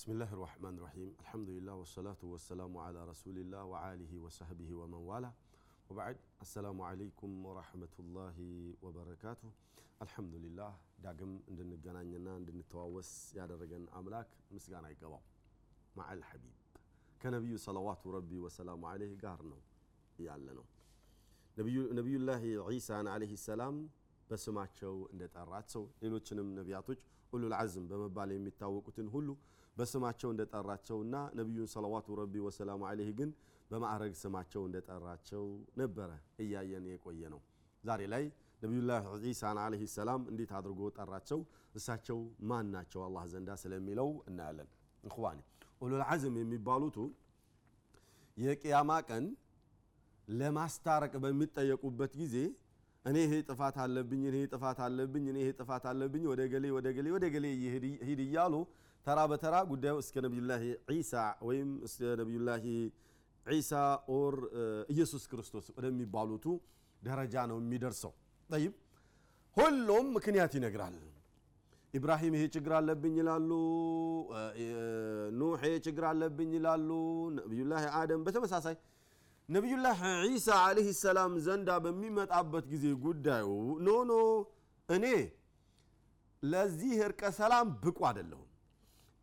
بسم الله الرحمن الرحيم الحمد لله والصلاة والسلام على رسول الله وعاله وصحبه ومن والاه وبعد السلام عليكم ورحمة الله وبركاته الحمد لله داقم عندنا قنانينا عندنا التواوس يا درجان أملاك مسقان عقبا مع الحبيب كنبي صلوات ربي وسلام عليه قارنا يالنا ነቢዩ ነቢዩላህ ዒሳን አለህ ሰላም በስማቸው እንደጠራት ሰው ሌሎችንም ነቢያቶች ኡሉል አዝም በመባል የሚታወቁትን ሁሉ በስማቸው እንደጠራቸውና ነቢዩን ሰለዋቱ ረቢ ወሰላሙ አለይህ ግን በማዕረግ ስማቸው እንደጠራቸው ነበረ እያየን የቆየ ነው ዛሬ ላይ ነቢዩላህ ዒሳን አለህ ሰላም እንዴት አድርጎ ጠራቸው? እሳቸው ማን ናቸው? አላህ ዘንዳ ስለሚለው እናያለን። እንኳን ኡሉል አዝም የሚባሉቱ የቅያማ ቀን ለማስታረቅ በሚጠየቁበት ጊዜ እኔ ይሄ ጥፋት አለብኝ እኔ ጥፋት አለብኝ እኔ ይሄ ጥፋት አለብኝ ወደ ገሌ ወደ ገሌ ወደ ገሌ ሂድ እያሉ ተራ በተራ ጉዳዩ እስከ ነቢዩላህ ዒሳ ወይም እስከ ነቢዩላህ ዒሳ or ኢየሱስ ክርስቶስ ወደሚባሉቱ ደረጃ ነው የሚደርሰው። طيب። ሁሉም ምክንያት ይነግራል። ኢብራሂም ይሄ ችግር አለብኝ ይላሉ ኑሕ ይሄ ችግር አለብኝ ይላሉ ነቢዩላህ አደም በተመሳሳይ ነቢዩላህ ዒሳ አለህ ሰላም ዘንዳ በሚመጣበት ጊዜ ጉዳዩ ኖ እኔ ለዚህ እርቀ ሰላም ብቁ አይደለሁም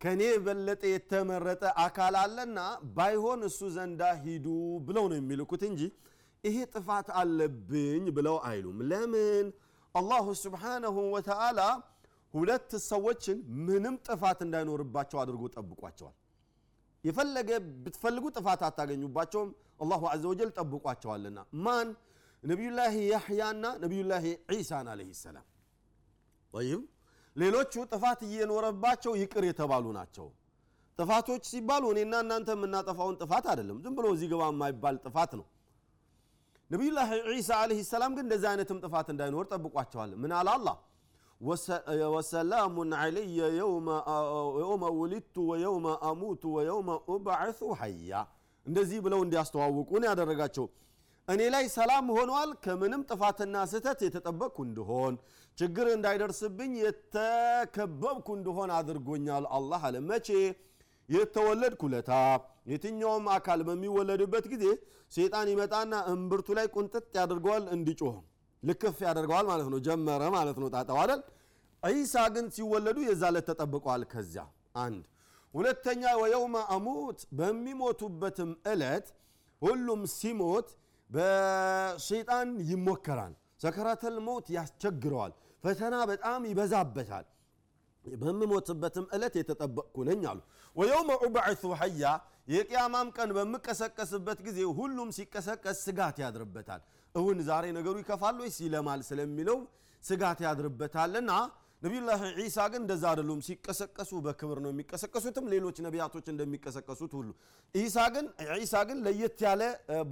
ከእኔ የበለጠ የተመረጠ አካል አለና ባይሆን እሱ ዘንዳ ሂዱ ብለው ነው የሚልኩት እንጂ ይሄ ጥፋት አለብኝ ብለው አይሉም። ለምን? አላሁ ስብሓነሁ ወተዓላ ሁለት ሰዎችን ምንም ጥፋት እንዳይኖርባቸው አድርጎ ጠብቋቸዋል። የፈለገ ብትፈልጉ ጥፋት አታገኙባቸውም። አላሁ አዘ ወጀል ጠብቋቸዋልና ማን? ነቢዩላህ ያሕያና ነቢዩላህ ዒሳን አለህ ሰላም ሌሎቹ ጥፋት እየኖረባቸው ይቅር የተባሉ ናቸው። ጥፋቶች ሲባሉ እኔና እናንተ የምናጠፋውን ጥፋት አይደለም። ዝም ብሎ እዚህ ገባ የማይባል ጥፋት ነው። ነቢዩላህ ዒሳ አለህ ሰላም ግን እንደዚህ አይነትም ጥፋት እንዳይኖር ጠብቋቸዋል። ምን አለ አላህ? ወሰላሙን ዓለየ የውመ ውሊድቱ ወየውመ አሙቱ ወየውመ ኡብዓሱ ሐያ። እንደዚህ ብለው እንዲያስተዋውቁን ያደረጋቸው እኔ ላይ ሰላም ሆኗል ከምንም ጥፋትና ስህተት የተጠበቅኩ እንደሆን ችግር እንዳይደርስብኝ የተከበብኩ እንደሆን አድርጎኛል አላህ አለ። መቼ? የተወለድኩ ለታ። የትኛውም አካል በሚወለድበት ጊዜ ሴጣን ይመጣና እምብርቱ ላይ ቁንጥጥ ያደርገዋል እንዲጮህ ልክፍ ያደርገዋል ማለት ነው። ጀመረ ማለት ነው ጣጣው አይደል? ዒሳ ግን ሲወለዱ የዛ ለት ተጠብቀዋል ከዚያ አንድ። ሁለተኛ ወየውመ አሙት። በሚሞቱበትም እለት ሁሉም ሲሞት በሸይጣን ይሞከራል። ሰከራተል ሞት ያስቸግረዋል ፈተና በጣም ይበዛበታል። በምሞትበትም እለት የተጠበቅኩ ነኝ አሉ። ወየውመ ኡብዕሱ ሐያ የቅያማም ቀን በምቀሰቀስበት ጊዜ ሁሉም ሲቀሰቀስ ስጋት ያድርበታል። እውን ዛሬ ነገሩ ይከፋል ወይስ ይለማል ስለሚለው ስጋት ያድርበታልና ነቢዩላህ ዒሳ ግን እንደዛ አይደሉም። ሲቀሰቀሱ በክብር ነው የሚቀሰቀሱትም ሌሎች ነቢያቶች እንደሚቀሰቀሱት ሁሉ። ዒሳ ግን ዒሳ ግን ለየት ያለ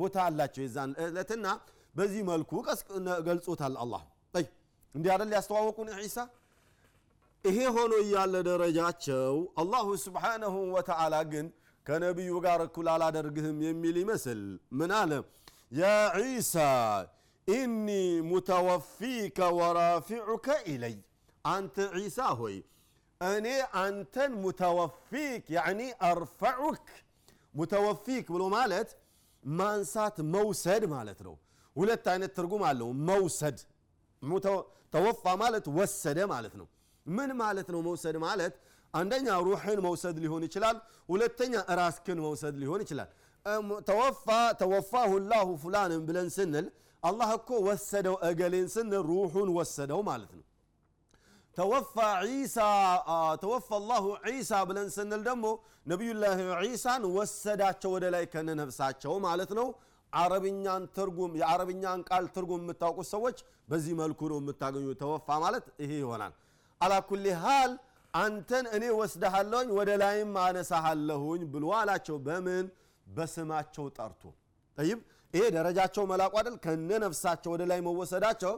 ቦታ አላቸው የዛን እለትና በዚህ መልኩ ገልጾታል አላህ እንዲህ አደል ያስተዋወቁን? ዒሳ ይሄ ሆኖ እያለ ደረጃቸው አላሁ ስብሓነሁ ወተዓላ ግን ከነቢዩ ጋር እኩል አላደርግህም የሚል ይመስል። ምን አለ? يا عيسى إني متوفيك ورافعك إلي። አንተ ዒሳ ሆይ እኔ አንተን متوفيك يعني أرفعك። متوفيك ብሎ ማለት ማንሳት መውሰድ ማለት ነው። ሁለት አይነት ትርጉም አለው። መውሰድ توفى ማለት ወሰደ ማለት ነው። ምን ማለት ነው መውሰድ ማለት? አንደኛ ሩሕን መውሰድ ሊሆን ይችላል። ሁለተኛ ራስክን መውሰድ ሊሆን ይችላል። ተወፋ ተወፋሁ ላሁ ፉላንን ብለን ስንል አላህ እኮ ወሰደው እገሌን ስንል ሩሑን ወሰደው ማለት ነው። ተወፋ ዒሳ ተወፋ አላሁ ዒሳ ብለን ስንል ደግሞ ነቢዩላህ ዒሳን ወሰዳቸው ወደ ላይ ከነነፍሳቸው ማለት ነው አረብኛን ትርጉም የአረብኛን ቃል ትርጉም የምታውቁት ሰዎች በዚህ መልኩ ነው የምታገኙ። ተወፋ ማለት ይሄ ይሆናል። አላኩል ሃል አንተን እኔ ወስደሃለሁኝ ወደ ላይም አነሳሃለሁኝ ብሎ አላቸው። በምን? በስማቸው ጠርቶ። ጠይብ ይሄ ደረጃቸው መላቁ አይደል? ከነ ነፍሳቸው ወደ ላይ መወሰዳቸው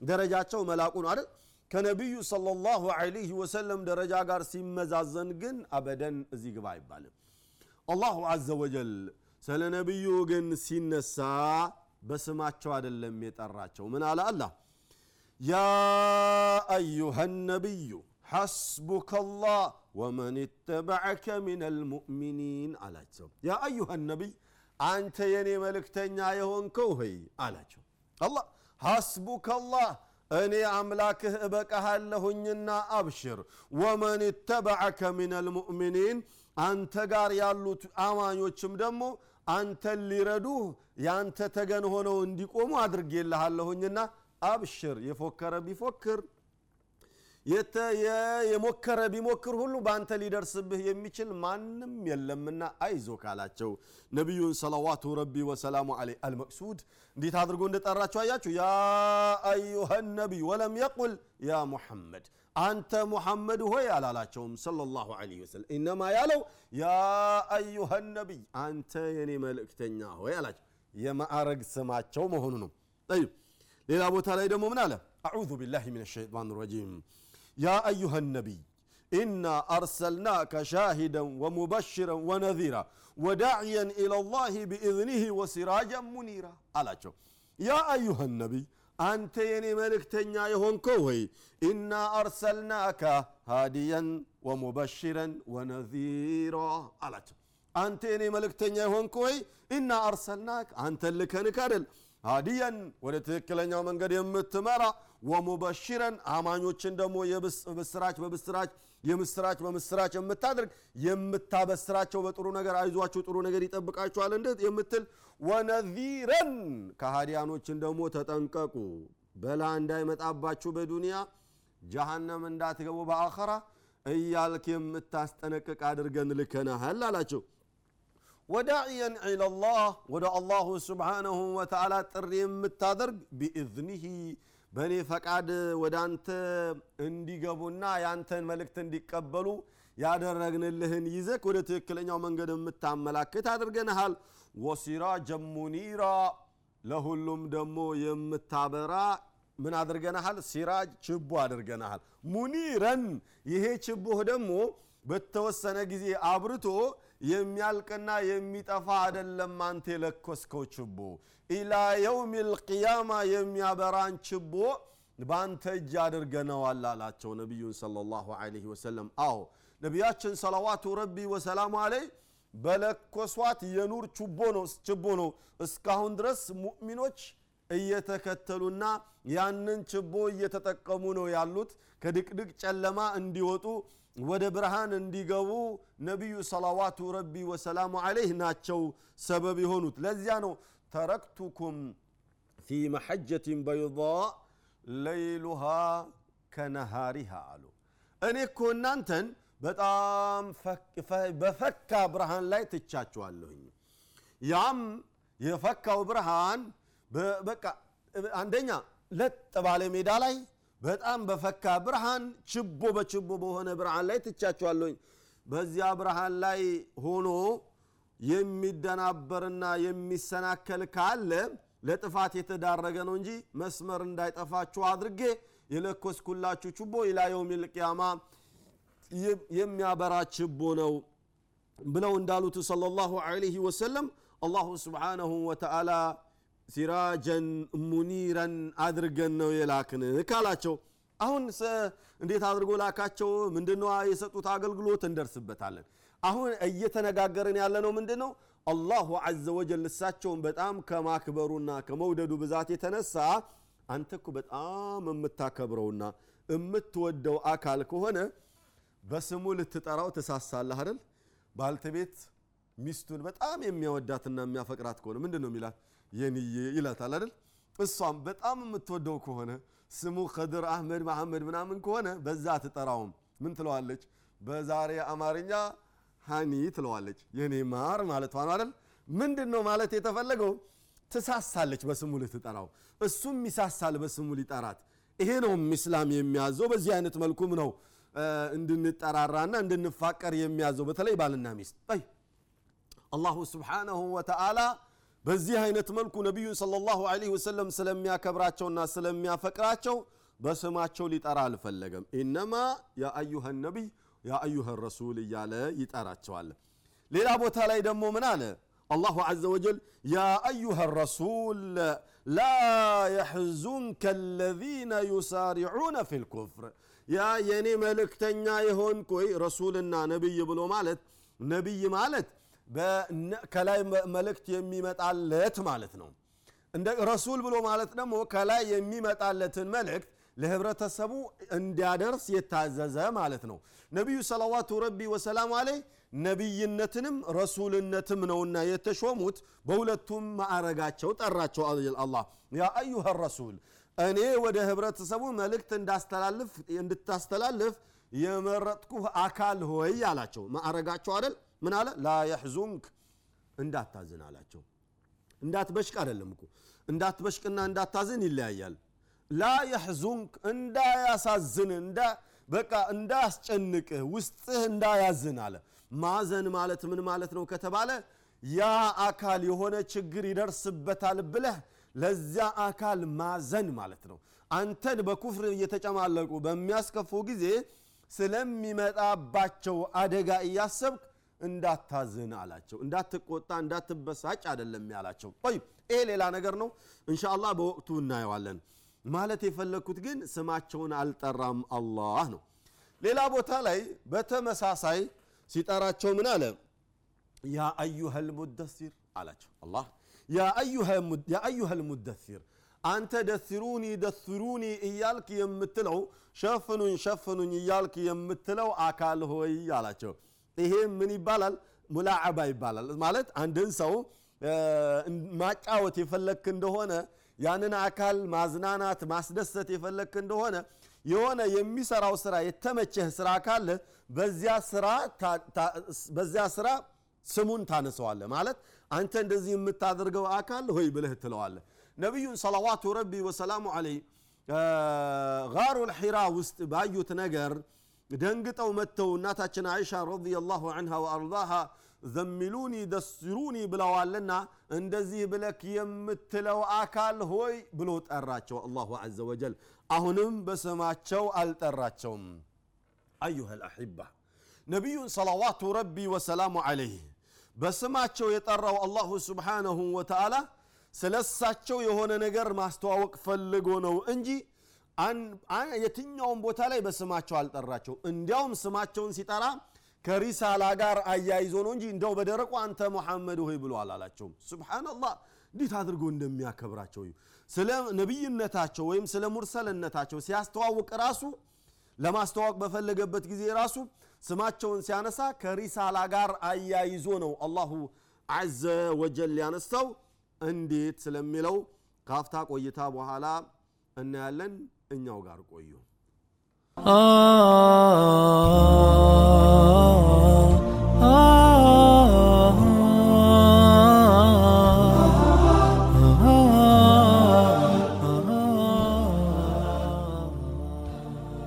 ደረጃቸው መላቁ ነው አይደል? ከነቢዩ ሰለላሁ ዐለይሂ ወሰለም ደረጃ ጋር ሲመዛዘን ግን አበደን እዚህ ግባ አይባልም። አላሁ አዘ ወጀል ስለ ነቢዩ ግን ሲነሳ በስማቸው አይደለም የጠራቸው። ምን አለ አላህ ያ አዩሃ ነቢዩ ሐስቡከ ላህ ወመን ተበዐከ ምን አልሙእሚኒን አላቸው። ያ አዩሃ ነቢይ አንተ የኔ መልእክተኛ የሆንከው ሆይ አላቸው። አላህ ሐስቡከ አላህ እኔ አምላክህ እበቃሃለሁኝና አብሽር። ወመን ተበዐከ ምን ልሙእሚኒን አንተ ጋር ያሉት አማኞችም ደግሞ አንተን ሊረዱህ ያንተ ተገን ሆነው እንዲቆሙ አድርጌልሃለሁኝና አብሽር። የፎከረ ቢፎክር የሞከረ ቢሞክር ሁሉ በአንተ ሊደርስብህ የሚችል ማንም የለምና አይዞ ካላቸው። ነቢዩን ሰለዋቱ ረቢ ወሰላሙ አለይ አልመቅሱድ እንዴት አድርጎ እንደጠራቸው አያችሁ? ያ አዩሃ ነቢይ ወለም የቁል ያ ሙሐመድ አንተ ሙሐመድ ሆይ አላላቸውም ሰለላሁ ዐለይሂ ወሰለም ኢነማ ያለው ያ አዩሃ ነቢይ አንተ የኔ መልእክተኛ ሆይ አላቸው የማዕረግ ስማቸው መሆኑ ነው ጠይብ ሌላ ቦታ ላይ ደግሞ ምን አለ አዑዙ ቢላህ ምን ሸይጣን ረጂም يا أيها النبي إنا أرسلناك شاهدا ومبشرا ونذيرا وداعيا إلى الله بإذنه وسراجا منيرا على شو يا أيها النبي አንተ የኔ መልእክተኛ የሆንኮ ወይ? ኢና አርሰልናከ ሃዲየን ወሙበሽረን ወነዚራ አላቸው። አንተ የኔ መልእክተኛ የሆንክ ወይ? ኢና አርሰልናክ አንተን ልከንክ አይደል? ሃዲየን ወደ ትክክለኛው መንገድ የምትመራ ወሙበሽረን አማኞችን ደግሞ የብስራች በብስራች የምስራች በምስራች የምታደርግ የምታበስራቸው በጥሩ ነገር አይዟቸው ጥሩ ነገር ይጠብቃቸዋል እንዴት የምትል ወነዚረን ከሃዲያኖችን ደግሞ ተጠንቀቁ። በላ እንዳይመጣባችሁ በዱንያ ጀሃነም እንዳትገቡ በአኸራ እያልክ የምታስጠነቅቅ አድርገን ልከናሃል አላቸው። ወዳዕየን ኢለላህ ወደ አላሁ ስብሓነሁ ወተዓላ ጥሪ የምታደርግ ቢኢዝኒህ በእኔ ፈቃድ ወደ አንተ እንዲገቡና የአንተን መልእክት እንዲቀበሉ ያደረግንልህን ይዘክ ወደ ትክክለኛው መንገድ የምታመላክት አድርገንሃል። ወሲራጀን ሙኒራ ለሁሉም ደግሞ የምታበራ ምን አድርገናሃል? ሲራጅ ችቦ አድርገናሃል። ሙኒረን ይሄ ችቦህ ደግሞ በተወሰነ ጊዜ አብርቶ የሚያልቅና የሚጠፋ አደለም አንተ የለኮስከው ችቦ። ኢላ የውም ልቅያማ የሚያበራን ችቦ በአንተ እጅ አድርገነዋል አላቸው ነቢዩን ሰለላሁ ዐለይሂ ወሰለም። አዎ ነቢያችን ሰለዋቱ ረቢ ወሰላሙ አለይ በለኮሷት የኑር ችቦ ነው። እስካሁን ድረስ ሙእሚኖች እየተከተሉና ያንን ችቦ እየተጠቀሙ ነው ያሉት። ከድቅድቅ ጨለማ እንዲወጡ ወደ ብርሃን እንዲገቡ ነቢዩ ሰላዋቱ ረቢ ወሰላሙ አለይህ ናቸው ሰበብ የሆኑት። ለዚያ ነው ተረክቱኩም ፊ መሐጀትን በይض ለይሉሃ ከነሃሪሃ አሉ። እኔ እኮ እናንተን በጣም በፈካ ብርሃን ላይ ትቻችኋለሁኝ። ያም የፈካው ብርሃን በቃ አንደኛ ለጥ ባለ ሜዳ ላይ በጣም በፈካ ብርሃን ችቦ በችቦ በሆነ ብርሃን ላይ ትቻቸዋለሁኝ በዚያ ብርሃን ላይ ሆኖ የሚደናበርና የሚሰናከል ካለ ለጥፋት የተዳረገ ነው እንጂ መስመር እንዳይጠፋችሁ አድርጌ የለኮስኩላችሁ ችቦ ኢላ የውም ልቅያማ የሚያበራ ችቦ ነው ብለው እንዳሉት ሰለላሁ ዐለይሂ ወሰለም አላሁ ስብሓነሁ ወተዓላ ሲራጀን ሙኒረን አድርገን ነው የላክን ካላቸው አሁን እንዴት አድርጎ ላካቸው? ምንድነው የሰጡት አገልግሎት? እንደርስበታለን። አሁን እየተነጋገርን ያለ ነው ምንድ ነው አላሁ አዘ ወጀል እሳቸውን በጣም ከማክበሩና ከመውደዱ ብዛት የተነሳ አንተ እኮ በጣም የምታከብረውና የምትወደው አካል ከሆነ በስሙ ልትጠራው ትሳሳለህ አይደል? ባልተቤት ሚስቱን በጣም የሚያወዳትና የሚያፈቅራት ከሆነ ምንድን ነው የሚላት የንዬ ይላታል አይደል? እሷም በጣም የምትወደው ከሆነ ስሙ ከድር አህመድ መሐመድ ምናምን ከሆነ በዛ ትጠራውም ምን ትለዋለች? በዛሬ አማርኛ ሃኒ ትለዋለች። የኔ ማር ማለቷ ነው አይደል? ምንድን ነው ማለት የተፈለገው? ትሳሳለች በስሙ ልትጠራው። እሱም ይሳሳል በስሙ ሊጠራት። ይሄ ነው ኢስላም የሚያዘው። በዚህ አይነት መልኩም ነው እንድንጠራራና እንድንፋቀር የሚያዘው በተለይ ባልና ሚስት። አላሁ ስብሓነሁ ወተዓላ በዚህ አይነት መልኩ ነቢዩን ሰለላሁ ዐለይሂ ወሰለም ስለሚያከብራቸውና ስለሚያፈቅራቸው በስማቸው ሊጠራ አልፈለገም። إنما يا أيها النبي يا رسول እያለ ይጠራቸዋል። ሌላ ቦታ ላይ ደግሞ ምን አለ? الله عز وجل يا أيها الرسول لا يحزنك الذين يسارعون في الكفر ያ የእኔ መልእክተኛ የሆንክ ወይ ረሱልና ነቢይ ብሎ ማለት ነቢይ ማለት ከላይ መልእክት የሚመጣለት ማለት ነው። እንደ ረሱል ብሎ ማለት ደግሞ ከላይ የሚመጣለትን መልእክት ለህብረተሰቡ እንዲያደርስ የታዘዘ ማለት ነው። ነቢዩ ሰለዋቱ ረቢ ወሰላሙ አለይ ነቢይነትንም ረሱልነትም ነውና የተሾሙት በሁለቱም ማዕረጋቸው ጠራቸው። አላ ያ አዩሃ ረሱል እኔ ወደ ህብረተሰቡ መልእክት እንዳስተላልፍ እንድታስተላልፍ የመረጥኩህ አካል ሆይ አላቸው። ማዕረጋቸው አደል ምን አለ? ላ እንዳታዝን አላቸው። እንዳትበሽቅ አይደለም እኮ። እንዳትበሽቅና እንዳታዝን ይለያያል። ላ እንዳያሳዝን በቃ እንዳያስጨንቅህ ውስጥህ እንዳያዝን አለ። ማዘን ማለት ምን ማለት ነው ከተባለ ያ አካል የሆነ ችግር ይደርስበታል ብለህ ለዚያ አካል ማዘን ማለት ነው። አንተን በኩፍር እየተጨማለቁ በሚያስከፉ ጊዜ ስለሚመጣባቸው አደጋ እያሰብክ እንዳታዝን አላቸው። እንዳትቆጣ እንዳትበሳጭ አይደለም ያላቸው። ይ ይሄ ሌላ ነገር ነው። እንሻላ በወቅቱ እናየዋለን። ማለት የፈለግኩት ግን ስማቸውን አልጠራም አላህ ነው። ሌላ ቦታ ላይ በተመሳሳይ ሲጠራቸው ምን አለ? ያ አዩሃ ልሙደሲር አላቸው። አላህ ያ አዩሃ ልሙደሲር አንተ ደስሩኒ ደስሩኒ እያልክ የምትለው ሸፍኑኝ ሸፍኑኝ እያልክ የምትለው አካል ሆይ አላቸው ይሄ ምን ይባላል? ሙላዓባ ይባላል። ማለት አንድን ሰው ማጫወት የፈለክ እንደሆነ ያንን አካል ማዝናናት ማስደሰት የፈለክ እንደሆነ የሆነ የሚሰራው ስራ የተመቸህ ስራ ካለ በዚያ ስራ ስሙን ታነሰዋለ ማለት አንተ እንደዚህ የምታደርገው አካል ሆይ ብለህ ትለዋለ ነቢዩን ሰለዋቱ ረቢ ወሰላሙ አለይ ጋሩ ልሒራ ውስጥ ባዩት ነገር ደንግጠው መጥተው እናታችን አይሻ رضي الله عنها وأرضاها زملوني دثروني ብለዋልና እንደዚህ ብለክ የምትለው አካል ሆይ ብሎ ጠራቸው። الله عز وجل አሁንም በስማቸው አልጠራቸውም። أيها الأحبة ነቢዩን صلوات ربي وسلامه عليه በስማቸው የጠራው الله سبحانه وتعالى ስለ እሳቸው የሆነ ነገር ማስተዋወቅ ፈልጎ ነው እንጂ የትኛውም ቦታ ላይ በስማቸው አልጠራቸው እንዲያውም ስማቸውን ሲጠራ ከሪሳላ ጋር አያይዞ ነው እንጂ እንደው በደረቁ አንተ ሙሐመድ ሆይ ብሎ አላላቸውም። ስብሓናላህ እንዴት አድርጎ እንደሚያከብራቸው ስለ ነቢይነታቸው ወይም ስለ ሙርሰልነታቸው ሲያስተዋውቅ ራሱ ለማስተዋወቅ በፈለገበት ጊዜ ራሱ ስማቸውን ሲያነሳ ከሪሳላ ጋር አያይዞ ነው አላሁ አዘ ወጀል ያነሳው። እንዴት ስለሚለው ካፍታ ቆይታ በኋላ እናያለን እኛው ጋር ቆዩ